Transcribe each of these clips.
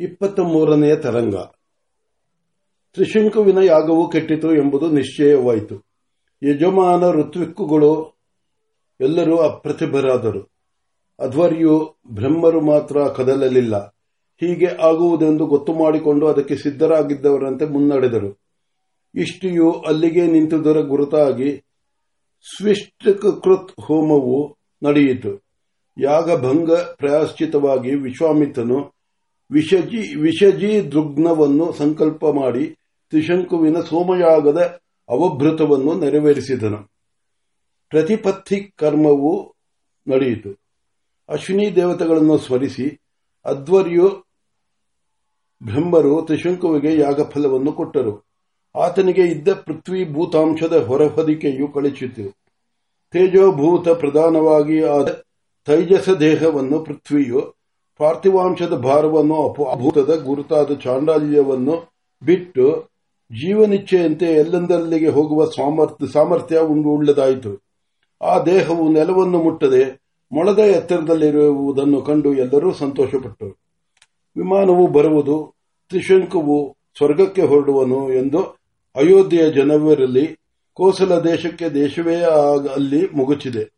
ಇಪ್ಪತ್ತ ಮೂರನೆಯ ತರಂಗ. ತ್ರಿಶಂಕುವಿನ ಯಾಗವು ಕೆಟ್ಟಿತು ಎಂಬುದು ನಿಶ್ಚಯವಾಯಿತು. ಯಜಮಾನ ಋತ್ವಿಕ್ಕುಗಳು ಎಲ್ಲರೂ ಅಪ್ರತಿಭರಾದರು. ಅಧ್ವರ್ಯು ಬ್ರಹ್ಮರು ಮಾತ್ರ ಕದಲಲಿಲ್ಲ. ಹೀಗೆ ಆಗುವುದೆಂದು ಗೊತ್ತು ಮಾಡಿಕೊಂಡು ಅದಕ್ಕೆ ಸಿದ್ಧರಾಗಿದ್ದವರಂತೆ ಮುನ್ನಡೆದರು. ಇಷ್ಟಿಯು ಅಲ್ಲಿಗೆ ನಿಂತುದರ ಗುರುತಾಗಿ ಸ್ವಿಷ್ಟಕೃತ್ ಹೋಮವು ನಡೆಯಿತು. ಯಾಗಭಂಗ ಪ್ರಾಯಶ್ಚಿತವಾಗಿ ವಿಶ್ವಾಮಿತ್ರನು ವಿಷಜಿ ವಿಷಜಿ ದೃಗ್ನವನ್ನು ಸಂಕಲ್ಪ ಮಾಡಿ ತ್ರಿಶಂಕುವಿನ ಸೋಮಯಾಗದ ಅವಭೃತವನ್ನು ನೆರವೇರಿಸಿದನು. ಪ್ರತಿಪತ್ತಿ ಕರ್ಮವು ನಡೆಯಿತು. ಅಶ್ವಿನಿ ದೇವತೆಗಳನ್ನು ಸ್ಮರಿಸಿ ಅಧ್ವರ್ಯು ಬ್ರಹ್ಮರು ತ್ರಿಶಂಕುವಿಗೆ ಯಾಗಫಲವನ್ನು ಕೊಟ್ಟರು. ಆತನಿಗೆ ಇದ್ದ ಪೃಥ್ವಿ ಭೂತಾಂಶದ ಹೊರಹೊದಿಕೆಯು ಕಳಿಸಿತು ತೇಜೋಭೂತ ಪ್ರಧಾನವಾಗಿ ಆದ ತೈಜಸ ದೇಹವನ್ನು ಪೃಥ್ವಿಯು ಪಾರ್ಥಿವಾಂಶದ ಭಾರವನ್ನು ಅಭೂತದ ಗುರುತಾದ ಚಾಂಡಾಲ್ಯವನ್ನು ಬಿಟ್ಟು ಜೀವನಿಚ್ಛೆಯಂತೆ ಎಲ್ಲೆಂದಲ್ಲಿಗೆ ಹೋಗುವ ಸಾಮರ್ಥ್ಯ ಸಾಮರ್ಥ್ಯ ಉಳ್ಳದಾಯಿತು. ಆ ದೇಹವು ನೆಲವನ್ನು ಮುಟ್ಟದೆ ಮೊಳದ ಎತ್ತರದಲ್ಲಿರುವುದನ್ನು ಕಂಡು ಎಲ್ಲರೂ ಸಂತೋಷಪಟ್ಟರು. ವಿಮಾನವು ಬರುವುದು, ತ್ರಿಶಂಕುವು ಸ್ವರ್ಗಕ್ಕೆ ಹೊರಡುವನು ಎಂದು ಅಯೋಧ್ಯೆಯ ಜನವರಲ್ಲಿ ಕೋಸಲ ದೇಶಕ್ಕೆ ದೇಶವೇ ಅಲ್ಲಿ ಮುಗುಚಿದೆ.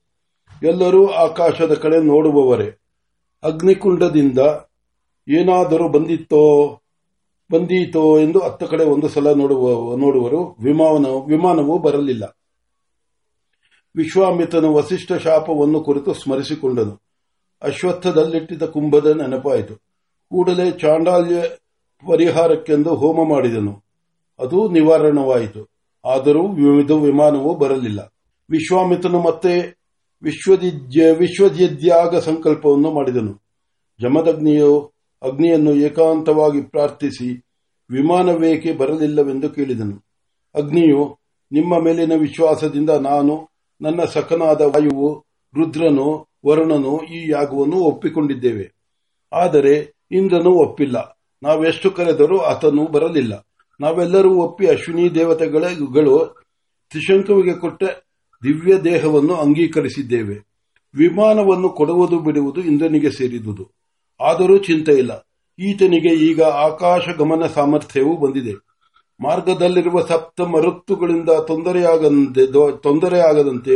ಎಲ್ಲರೂ ಆಕಾಶದ ಕಡೆ ನೋಡುವವರೇ. ಅಗ್ನಿಕುಂಡದಿಂದ ಏನಾದರೂ ಬಂದಿತ್ತೋ, ಬಂದೀತೋ ಎಂದು ಹತ್ತ ಕಡೆ ಒಂದು ಸಲ ನೋಡುವ, ನೋಡುವರು. ವಿಮಾನವು ಬರಲಿಲ್ಲ. ವಿಶ್ವಾಮಿತ್ರನು ವಸಿಷ್ಠ ಶಾಪವನ್ನು ಕುರಿತು ಸ್ಮರಿಸಿಕೊಂಡನು. ಅಶ್ವತ್ಥದಲ್ಲಿಟ್ಟಿದ್ದ ಕುಂಭದ ನೆನಪಾಯಿತು. ಕೂಡಲೇ ಚಾಂಡಾಲ್ಯ ಪರಿಹಾರಕ್ಕೆಂದು ಹೋಮ ಮಾಡಿದನು. ಅದು ನಿವಾರಣವಾಯಿತು. ಆದರೂ ವಿಮಾನವು ಬರಲಿಲ್ಲ. ವಿಶ್ವಾಮಿತ್ರನು ಮತ್ತೆ ವಿಶ್ವಜಿದ್ಯಾಗ ಸಂಕಲ್ಪವನ್ನು ಮಾಡಿದನು. ಜಮದಗ್ನಿಯು ಅಗ್ನಿಯನ್ನು ಏಕಾಂತವಾಗಿ ಪ್ರಾರ್ಥಿಸಿ, ವಿಮಾನವೇಕೆ ಬರಲಿಲ್ಲವೆಂದು ಕೇಳಿದನು. ಅಗ್ನಿಯು, ನಿಮ್ಮ ಮೇಲಿನ ವಿಶ್ವಾಸದಿಂದ ನಾನು, ನನ್ನ ಸಖನಾದ ವಾಯುವು, ರುದ್ರನು, ವರುಣನು ಈ ಯಾಗವನ್ನು ಒಪ್ಪಿಕೊಂಡಿದ್ದೇವೆ. ಆದರೆ ಇಂದ್ರನು ಒಪ್ಪಿಲ್ಲ. ನಾವೆಷ್ಟು ಕರೆದರೂ ಆತನು ಬರಲಿಲ್ಲ. ನಾವೆಲ್ಲರೂ ಒಪ್ಪಿ ಅಶ್ವಿನಿ ದೇವತೆಗಳು ತ್ರಿಶಂಕುವಿಗೆ ಕೊಟ್ಟ ದಿವ್ಯ ದೇಹವನ್ನು ಅಂಗೀಕರಿಸಿದ್ದೇವೆ. ವಿಮಾನವನ್ನು ಕೊಡುವುದು ಬಿಡುವುದು ಇಂದ್ರನಿಗೆ ಸೇರಿದುದು. ಆದರೂ ಚಿಂತೆ ಇಲ್ಲ ಈತನಿಗೆ ಈಗ ಆಕಾಶ ಗಮನ ಸಾಮರ್ಥ್ಯವೂ ಬಂದಿದೆ. ಮಾರ್ಗದಲ್ಲಿರುವ ಸಪ್ತ ಮರುತ್ತುಗಳಿಂದ ತೊಂದರೆಯಾಗದಂತೆ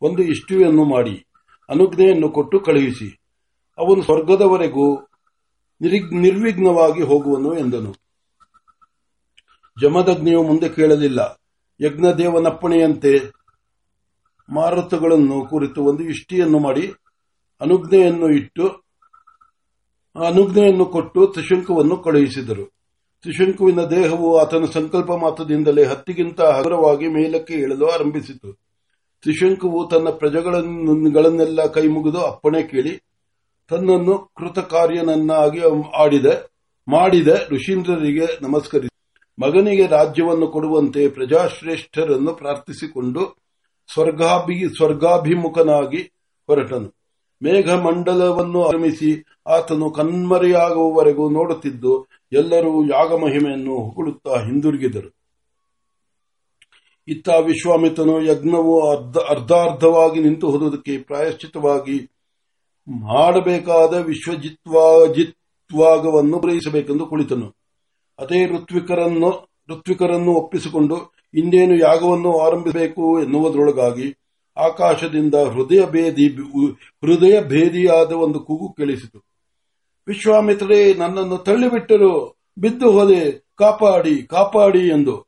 ಒಂದು ಇಷ್ಟುವನ್ನು ಮಾಡಿ, ಅನುಜ್ಞೆಯನ್ನು ಕೊಟ್ಟು ಕಳುಹಿಸಿ. ಅವನು ಸ್ವರ್ಗದವರೆಗೂ ನಿರ್ವಿಘ್ನವಾಗಿ ಹೋಗುವನು ಎಂದನು. ಜಮದಗ್ನಿಯು ಮುಂದೆ ಕೇಳಲಿಲ್ಲ. ಯಜ್ಞದೇವನಪ್ಪಣೆಯಂತೆ ಮಾರುತಗಳನ್ನು ಕುರಿತು ಒಂದು ಇಷ್ಟಿಯನ್ನು ಮಾಡಿ, ಅನುಜ್ಞೆಯನ್ನು ಇಟ್ಟು ಅನುಜ್ಞೆಯನ್ನು ಕೊಟ್ಟು ತ್ರಿಶಂಕುವನ್ನು ಕಳುಹಿಸಿದರು. ತ್ರಿಶಂಕುವಿನ ದೇಹವು ಆತನ ಸಂಕಲ್ಪ ಮಾತ್ರದಿಂದಲೇ ಹತ್ತಿಗಿಂತ ಹಗುರವಾಗಿ ಮೇಲಕ್ಕೆ ಏಳಲು ಆರಂಭಿಸಿತು. ತ್ರಿಶಂಕುವು ತನ್ನ ಪ್ರಜೆಗಳನ್ನೆಲ್ಲ ಕೈಮುಗಿದು ಅಪ್ಪಣೆ ಕೇಳಿ, ತನ್ನನ್ನು ಕೃತಕಾರ್ಯನನ್ನಾಗಿ ಆಡಿದ, ಮಾಡಿದ, ಋಷೀಂದ್ರರಿಗೆ ನಮಸ್ಕರಿಸಿ ಮಗನಿಗೆ ರಾಜ್ಯವನ್ನು ಕೊಡುವಂತೆ ಪ್ರಜಾಶ್ರೇಷ್ಠರನ್ನು ಪ್ರಾರ್ಥಿಸಿಕೊಂಡು ಸ್ವರ್ಗಾಭಿಮುಖನಾಗಿ ಹೊರಟನು. ಮೇಘಮಂಡಲವನ್ನು ಆಗಮಿಸಿ ಆತನು ಕಣ್ಮರೆಯಾಗುವವರೆಗೂ ನೋಡುತ್ತಿದ್ದು ಎಲ್ಲರೂ ಯಾಗ ಮಹಿಮೆಯನ್ನು ಹುಗುಳುತ್ತಾ ಹಿಂದಿರುಗಿದರು. ಇತ್ತ ವಿಶ್ವಾಮಿತನು ಯಜ್ಞವು ಅರ್ಧಾರ್ಧವಾಗಿ ನಿಂತು ಹೋದುದಕ್ಕೆ ಪ್ರಾಯಶ್ಚಿತವಾಗಿ ಮಾಡಬೇಕಾದ ವಿಶ್ವಜಿತ್ವಾಗವನ್ನು ಪೂರೈಸಬೇಕೆಂದು ಕುಳಿತನು. ಅದೇ ಋತ್ವಿಕರನ್ನು ಋತ್ವಿಕರನ್ನು ಒಪ್ಪಿಸಿಕೊಂಡು ಇಂದೇನು ಯಾಗವನ್ನು ಆರಂಭಿಸಬೇಕು ಎನ್ನುವುದರೊಳಗಾಗಿ ಆಕಾಶದಿಂದ ಹೃದಯ ಭೇದಿ ಹೃದಯ ಭೇದಿಯಾದ ಒಂದು ಕೂಗು ಕೇಳಿಸಿತು. ವಿಶ್ವಾಮಿತ್ರರೇ, ನನ್ನನ್ನು ತಳ್ಳಿಬಿಟ್ಟರು. ಬಿದ್ದು ಹೋದೆ. ಕಾಪಾಡಿ ಕಾಪಾಡಿ ಎಂದು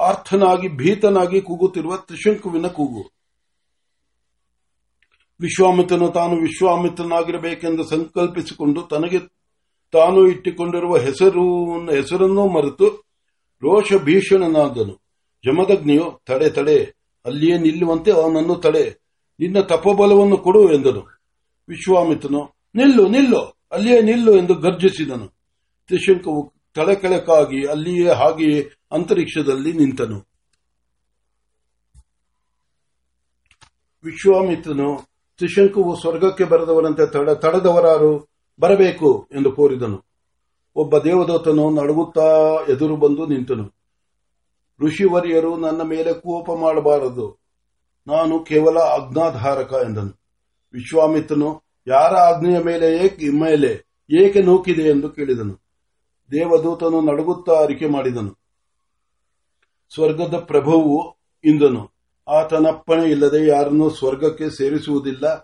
ಆರ್ಥನಾಗಿ, ಭೀತನಾಗಿ ಕೂಗುತ್ತಿರುವ ತ್ರಿಶಂಕುವಿನ ಕೂಗು. ವಿಶ್ವಾಮಿತ್ರನು ತಾನು ವಿಶ್ವಾಮಿತ್ರನಾಗಿರಬೇಕೆಂದು ಸಂಕಲ್ಪಿಸಿಕೊಂಡು ತನಗೆ ತಾನು ಇಟ್ಟುಕೊಂಡಿರುವ ಹೆಸರು ಹೆಸರನ್ನೂ ಮರೆತು ರೋಷ ಭೀಷಣನಾದನು ಜಮದಗ್ನಿಯು ತಡೆ ತಡೆ ಅಲ್ಲಿಯೇ ನಿಲ್ಲುವಂತೆ ಅವನನ್ನು ತಡೆ. ನಿನ್ನ ತಪೋಬಲವನ್ನು ಕೊಡು ಎಂದನು. ವಿಶ್ವಾಮಿತ್ರನು, ನಿಲ್ಲು ನಿಲ್ಲು, ಅಲ್ಲಿಯೇ ನಿಲ್ಲು ಎಂದು ಗರ್ಜಿಸಿದನು. ತ್ರಿಶಂಕವು ತಲೆಕೆಳಕಾಗಿ ಅಲ್ಲಿಯೇ ಹಾಗೆಯೇ ಅಂತರಿಕ್ಷದಲ್ಲಿ ನಿಂತನು. ವಿಶ್ವಾಮಿತ್ರನು, ತ್ರಿಶಂಕುವು ಸ್ವರ್ಗಕ್ಕೆ ಬರೆದವರಂತೆ ತಡೆದವರಾರು ಬರಬೇಕು ಎಂದು ಕೋರಿದನು. ಒಬ್ಬ ದೇವದೂತನು ನಡುಗುತ್ತಾ ಎದುರು ಬಂದು ನಿಂತನು. ಋಷಿವರ್ಯರು ನನ್ನ ಮೇಲೆ ಕೋಪ ಮಾಡಬಾರದು. ನಾನು ಕೇವಲ ಆಜ್ಞಾಧಾರಕ ಎಂದನು. ವಿಶ್ವಾಮಿತ್ರನು, ಯಾರ ಆಜ್ಞೆಯ ಮೇಲೆ ಏಕೆ ಮೇಲೆ ಏಕೆ ನೂಕಿದೆ ಎಂದು ಕೇಳಿದನು. ದೇವದೂತನು ನಡುಗುತ್ತಾ ಅರಿಕೆ ಮಾಡಿದನು. ಸ್ವರ್ಗದ ಪ್ರಭುವು ಇಂದನು. ಆತನಪ್ಪಣೆ ಇಲ್ಲದೆ ಯಾರನ್ನು ಸ್ವರ್ಗಕ್ಕೆ ಸೇರಿಸುವುದಿಲ್ಲ.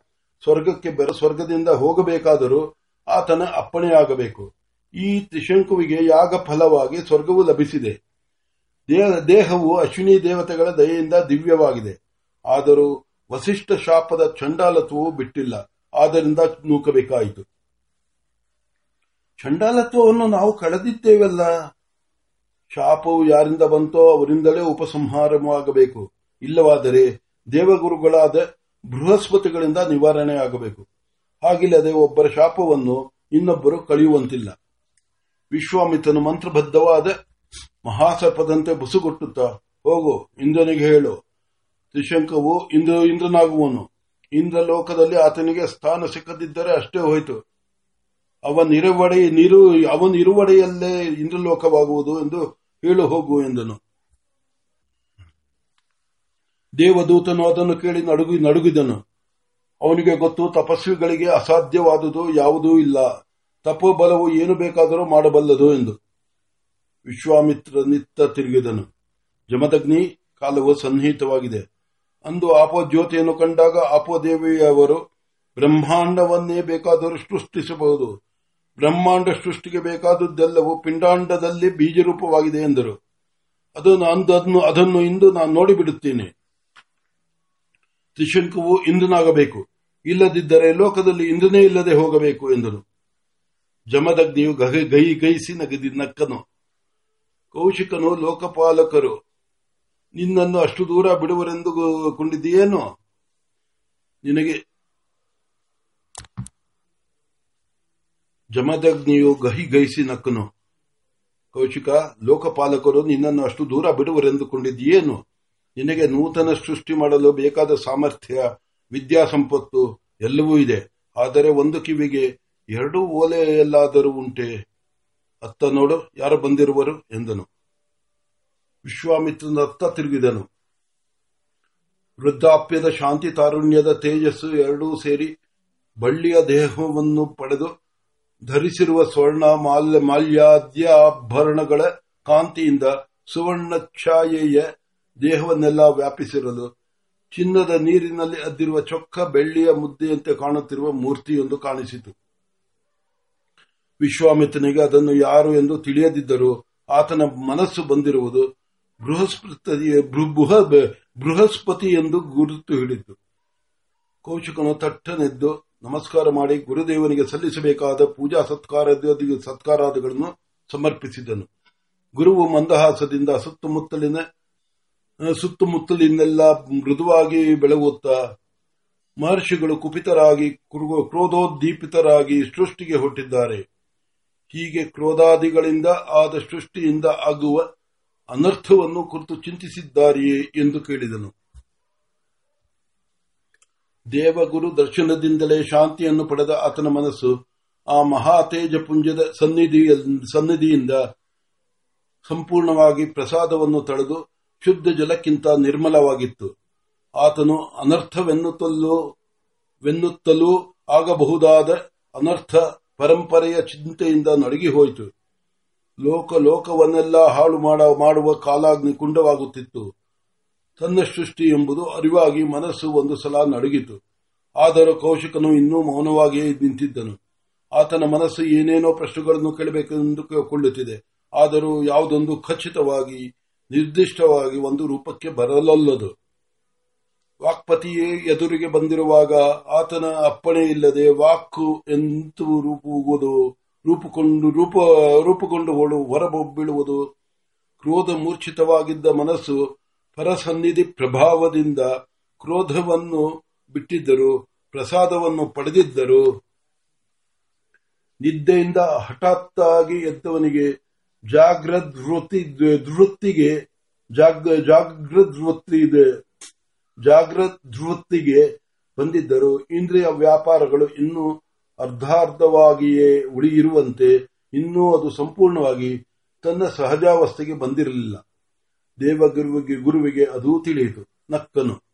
ಸ್ವರ್ಗಕ್ಕೆ ಬೆರ ಸ್ವರ್ಗದಿಂದ ಹೋಗಬೇಕಾದರೂ ಆತನ ಅಪ್ಪಣೆಯಾಗಬೇಕು. ಈ ತ್ರಿಶಂಕುವಿಗೆ ಯಾಗ ಫಲವಾಗಿ ಸ್ವರ್ಗವು ಲಭಿಸಿದೆ. ದೇಹವು ಅಶ್ವಿನಿ ದೇವತೆಗಳ ದಯೆಯಿಂದ ದಿವ್ಯವಾಗಿದೆ. ಆದರೂ ವಸಿಷ್ಠ ಶಾಪದ ಚಂಡಾಲತ್ವವು ಬಿಟ್ಟಿಲ್ಲ. ಆದ್ದರಿಂದ ನೂಕಬೇಕಾಯಿತು. ಚಂಡಾಲತ್ವವನ್ನು ನಾವು ಕಳೆದಿದ್ದೇವಲ್ಲ? ಶಾಪವು ಯಾರಿಂದ ಬಂತೋ ಅವರಿಂದಲೇ ಉಪಸಂಹಾರವಾಗಬೇಕು. ಇಲ್ಲವಾದರೆ ದೇವಗುರುಗಳಾದ ಬೃಹಸ್ಪತಿಗಳಿಂದ ನಿವಾರಣೆಯಾಗಬೇಕು. ಹಾಗಿಲ್ಲದೆ ಒಬ್ಬರ ಶಾಪವನ್ನು ಇನ್ನೊಬ್ಬರು ಕಳೆಯುವಂತಿಲ್ಲ. ವಿಶ್ವಾಮಿತನು ಮಂತ್ರಬದ್ಧವಾದ ಮಹಾಸರ್ಪದಂತೆ ಬುಸುಗುಟ್ಟುತ್ತಾ, ಹೋಗು, ಇಂದ್ರನಿಗೆ ಹೇಳು. ತ್ರಿಶಂಕವು ಇಂದ್ರ, ಇಂದ್ರನಾಗುವನು. ಇಂದ್ರ ಲೋಕದಲ್ಲಿ ಆತನಿಗೆ ಸ್ಥಾನ ಸಿಕ್ಕದಿದ್ದರೆ ಅಷ್ಟೇ ಹೋಯಿತು. ಅವನಿರುವಡೆ ನೀರು ಅವನಿರುವಡೆಯಲ್ಲೇ ಇಂದ್ರಲೋಕವಾಗುವುದು ಎಂದು ಹೇಳು ಹೋಗು ಎಂದನು. ದೇವದೂತನು ಅದನ್ನು ಕೇಳಿ ನಡುಗಿ, ನಡುಗಿದನು. ಅವನಿಗೆ ಗೊತ್ತು, ತಪಸ್ವಿಗಳಿಗೆ ಅಸಾಧ್ಯವಾದುದು ಯಾವುದೂ ಇಲ್ಲ. ತಪೋಬಲವು ಏನು ಬೇಕಾದರೂ ಮಾಡಬಲ್ಲದು ಎಂದು. ವಿಶ್ವಾಮಿತ್ರ ನಿತ್ತ ತಿರುಗಿದನು. ಜಮದಗ್ನಿ ಕಾಲವು ಸನ್ನಿಹಿತವಾಗಿದೆ. ಅಂದು ಆಪೋ ಜ್ಯೋತಿಯನ್ನು ಕಂಡಾಗ ಆಪೋದೇವಿಯವರು ಬ್ರಹ್ಮಾಂಡವನ್ನೇ ಬೇಕಾದರೂ ಸೃಷ್ಟಿಸಬಹುದು. ಬ್ರಹ್ಮಾಂಡ ಸೃಷ್ಟಿಗೆ ಬೇಕಾದದ್ದೆಲ್ಲವೂ ಪಿಂಡಾಂಡದಲ್ಲಿ ಬೀಜರೂಪವಾಗಿದೆ ಎಂದರು. ಅದನ್ನು ಅದನ್ನು ಇಂದು ನಾನು ನೋಡಿಬಿಡುತ್ತೇನೆ. ತ್ರಿಶಂಕುವು ಇಂದನಾಗಬೇಕು ಇಲ್ಲದಿದ್ದರೆ ಲೋಕದಲ್ಲಿ ಇಂದನೇ ಇಲ್ಲದೆ ಹೋಗಬೇಕು ಎಂದರು. ಜಮದಗ್ನಿಯು ಗೈ ಗೈಸಿ ನಗದಿ ನಕ್ಕನು. ಕೌಶಿಕನು ಲೋಕಪಾಲಕರು. ನಿನ್ನನ್ನು ಅಷ್ಟು ದೂರ ಬಿಡುವರೆಂದು ಕೊಂಡಿದ್ದೀಯೇನು? ನಿನಗೆ ಜಮದಗ್ನಿಯು ಗಹಿ ಗೈಸಿ ನಕ್ಕನು. ಕೌಶಿಕ, ಲೋಕಪಾಲಕರು ನಿನ್ನನ್ನು ಅಷ್ಟು ದೂರ ಬಿಡುವರೆಂದುಕೊಂಡಿದ್ದೀಯೇನು ನಿನಗೆ ನೂತನ ಸೃಷ್ಟಿ ಮಾಡಲು ಬೇಕಾದ ಸಾಮರ್ಥ್ಯ, ವಿದ್ಯಾ ಸಂಪತ್ತು ಎಲ್ಲವೂ ಇದೆ. ಆದರೆ ಒಂದು ಕಿವಿಗೆ ಎರಡು ಓಲೆಯಲ್ಲಾದರೂ ಉಂಟೆ? ಅತ್ತ ನೋಡು ಯಾರು ಬಂದಿರುವರು ಎಂದನು. ವಿಶ್ವಾಮಿತ್ರನ ಅತ್ತ ತಿರುಗಿದನು. ವೃದ್ಧಾಪ್ಯದ ಶಾಂತಿ ತಾರುಣ್ಯದ ತೇಜಸ್ಸು ಎರಡೂ ಸೇರಿ ಬಳ್ಳಿಯ ದೇಹವನ್ನು ಪಡೆದು ಧರಿಸಿರುವ ಸ್ವರ್ಣ ಮಾಲ್ಯ ಮಾಲ್ಯಾದ್ಯ ಆಭರಣಗಳ ಕಾಂತಿಯಿಂದ ಸುವರ್ಣ ಛಾಯೆಯ ದೇಹವನ್ನೆಲ್ಲ ವ್ಯಾಪಿಸಿರಲು ಚಿನ್ನದ ನೀರಿನಲ್ಲಿ ಅದ್ದಿರುವ ಚೊಕ್ಕ ಬೆಳ್ಳಿಯ ಮುದ್ದೆಯಂತೆ ಕಾಣುತ್ತಿರುವ ಮೂರ್ತಿಯೊಂದು ಕಾಣಿಸಿತು. ವಿಶ್ವಾಮಿತ್ರನಿಗೆ ಅದನ್ನು ಯಾರು ಎಂದು ತಿಳಿಯದಿದ್ದರೂ ಆತನ ಮನಸ್ಸು ಬಂದಿರುವುದು ಬೃಹಸ್ಪತಿ ಎಂದು ಗುರುತು ಹಿಡಿತು ಕೌಶಿಕನು ತಟ್ಟನೆದ್ದು, ನಮಸ್ಕಾರ ಮಾಡಿ ಗುರುದೇವನಿಗೆ ಸಲ್ಲಿಸಬೇಕಾದ ಪೂಜಾ ಸತ್ಕಾರಾದಿಗಳನ್ನು ಸಮರ್ಪಿಸಿದನು. ಗುರುವು ಮಂದಹಾಸದಿಂದ ಸುತ್ತಮುತ್ತಲಿನ, ಸುತ್ತಮುತ್ತಲಿನೆಲ್ಲ ಮೃದುವಾಗಿ ಬೆಳಗುತ್ತಾ ಮಹರ್ಷಿಗಳು ಕುಪಿತರಾಗಿ ಕ್ರೋಧೋದ್ದೀಪಿತರಾಗಿ ಸೃಷ್ಟಿಗೆ ಹುಟ್ಟಿದ್ದಾರೆ. ಹೀಗೆ ಕ್ರೋಧಾದಿಗಳಿಂದ ಆದ ಸೃಷ್ಟಿಯಿಂದ ಆಗುವ ಅನರ್ಥವನ್ನು ಕುರಿತು ಚಿಂತಿಸಿದ್ದಾರೆಯೇ ಎಂದು ಕೇಳಿದನು. ದೇವಗುರು ದರ್ಶನದಿಂದಲೇ ಶಾಂತಿಯನ್ನು ಪಡೆದ ಆತನ ಮನಸ್ಸು ಆ ಮಹಾತೇಜಪುಂಜದ ಸನ್ನಿಧಿಯಿಂದ ಸಂಪೂರ್ಣವಾಗಿ ಪ್ರಸಾದವನ್ನು ತಳೆದು ಶುದ್ಧ ಜಲಕ್ಕಿಂತ ನಿರ್ಮಲವಾಗಿತ್ತು. ಆತನು ಅನರ್ಥವೆನ್ನುತ್ತಲೂ ವೆನ್ನುತ್ತಲೂ ಆಗಬಹುದಾದ ಅನರ್ಥ ಪರಂಪರೆಯ ಚಿಂತೆಯಿಂದ ನಡಗಿ ಹೋಯಿತು. ಲೋಕ ಲೋಕವನ್ನೆಲ್ಲ ಹಾಳು ಮಾಡುವ ಕಾಲಾಗ್ನಿ ಕುಂಡವಾಗುತ್ತಿತ್ತು. ತನ್ನ ಸೃಷ್ಟಿ ಎಂಬುದು ಅರಿವಾಗಿ ಮನಸ್ಸು ಒಂದು ಸಲ ನಡುಗಿತು. ಆದರೂ ಕೌಶಿಕನು ಇನ್ನೂ ಮೌನವಾಗಿಯೇ ನಿಂತಿದ್ದನು. ಆತನ ಮನಸ್ಸು ಏನೇನೋ ಪ್ರಶ್ನೆಗಳನ್ನು ಕೇಳಬೇಕೆಂದು ಕೊಳ್ಳುತ್ತಿದೆ ಆದರೂ ಯಾವುದೊಂದು ಖಚಿತವಾಗಿ, ನಿರ್ದಿಷ್ಟವಾಗಿ ಒಂದು ರೂಪಕ್ಕೆ ಬರಲಲ್ಲದು. ವಾಕ್ಪತಿಯೇ ಎದುರಿಗೆ ಬಂದಿರುವಾಗ ಆತನ ಅಪ್ಪಣೆ ಇಲ್ಲದೆ ವಾಕ್ ಎಂತು ರೂಪುವುದು ರೂಪುಕೊಂಡು, ರೂಪ, ರೂಪುಕೊಂಡು ಹೊರಬೀಳುವುದು ಕ್ರೋಧ ಮೂರ್ಛಿತವಾಗಿದ್ದ ಮನಸ್ಸು ಪರಸನ್ನಿಧಿ ಪ್ರಭಾವದಿಂದ ಕ್ರೋಧವನ್ನು ಬಿಟ್ಟಿದ್ದರು, ಪ್ರಸಾದವನ್ನು ಪಡೆದಿದ್ದರು. ನಿದ್ದೆಯಿಂದ ಹಠಾತ್ತಾಗಿ ಎದ್ದವನಿಗೆ ಜಾಗ ಜಾಗೃದ್ವೃತ್ತಿ ಜಾಗೃದ್ವೃತ್ತಿಗೆ ಬಂದಿದ್ದರು ಇಂದ್ರಿಯ ವ್ಯಾಪಾರಗಳು ಇನ್ನೂ ಅರ್ಧಾರ್ಧವಾಗಿಯೇ ಉಳಿಯಿರುವಂತೆ ಇನ್ನೂ ಅದು ಸಂಪೂರ್ಣವಾಗಿ ತನ್ನ ಸಹಜಾವಸ್ಥೆಗೆ ಬಂದಿರಲಿಲ್ಲ. ದೇವಗುರುವಿಗೆ, ಗುರುವಿಗೆ ಅದೂ ತಿಳಿಯಿತು. ನಕ್ಕನು.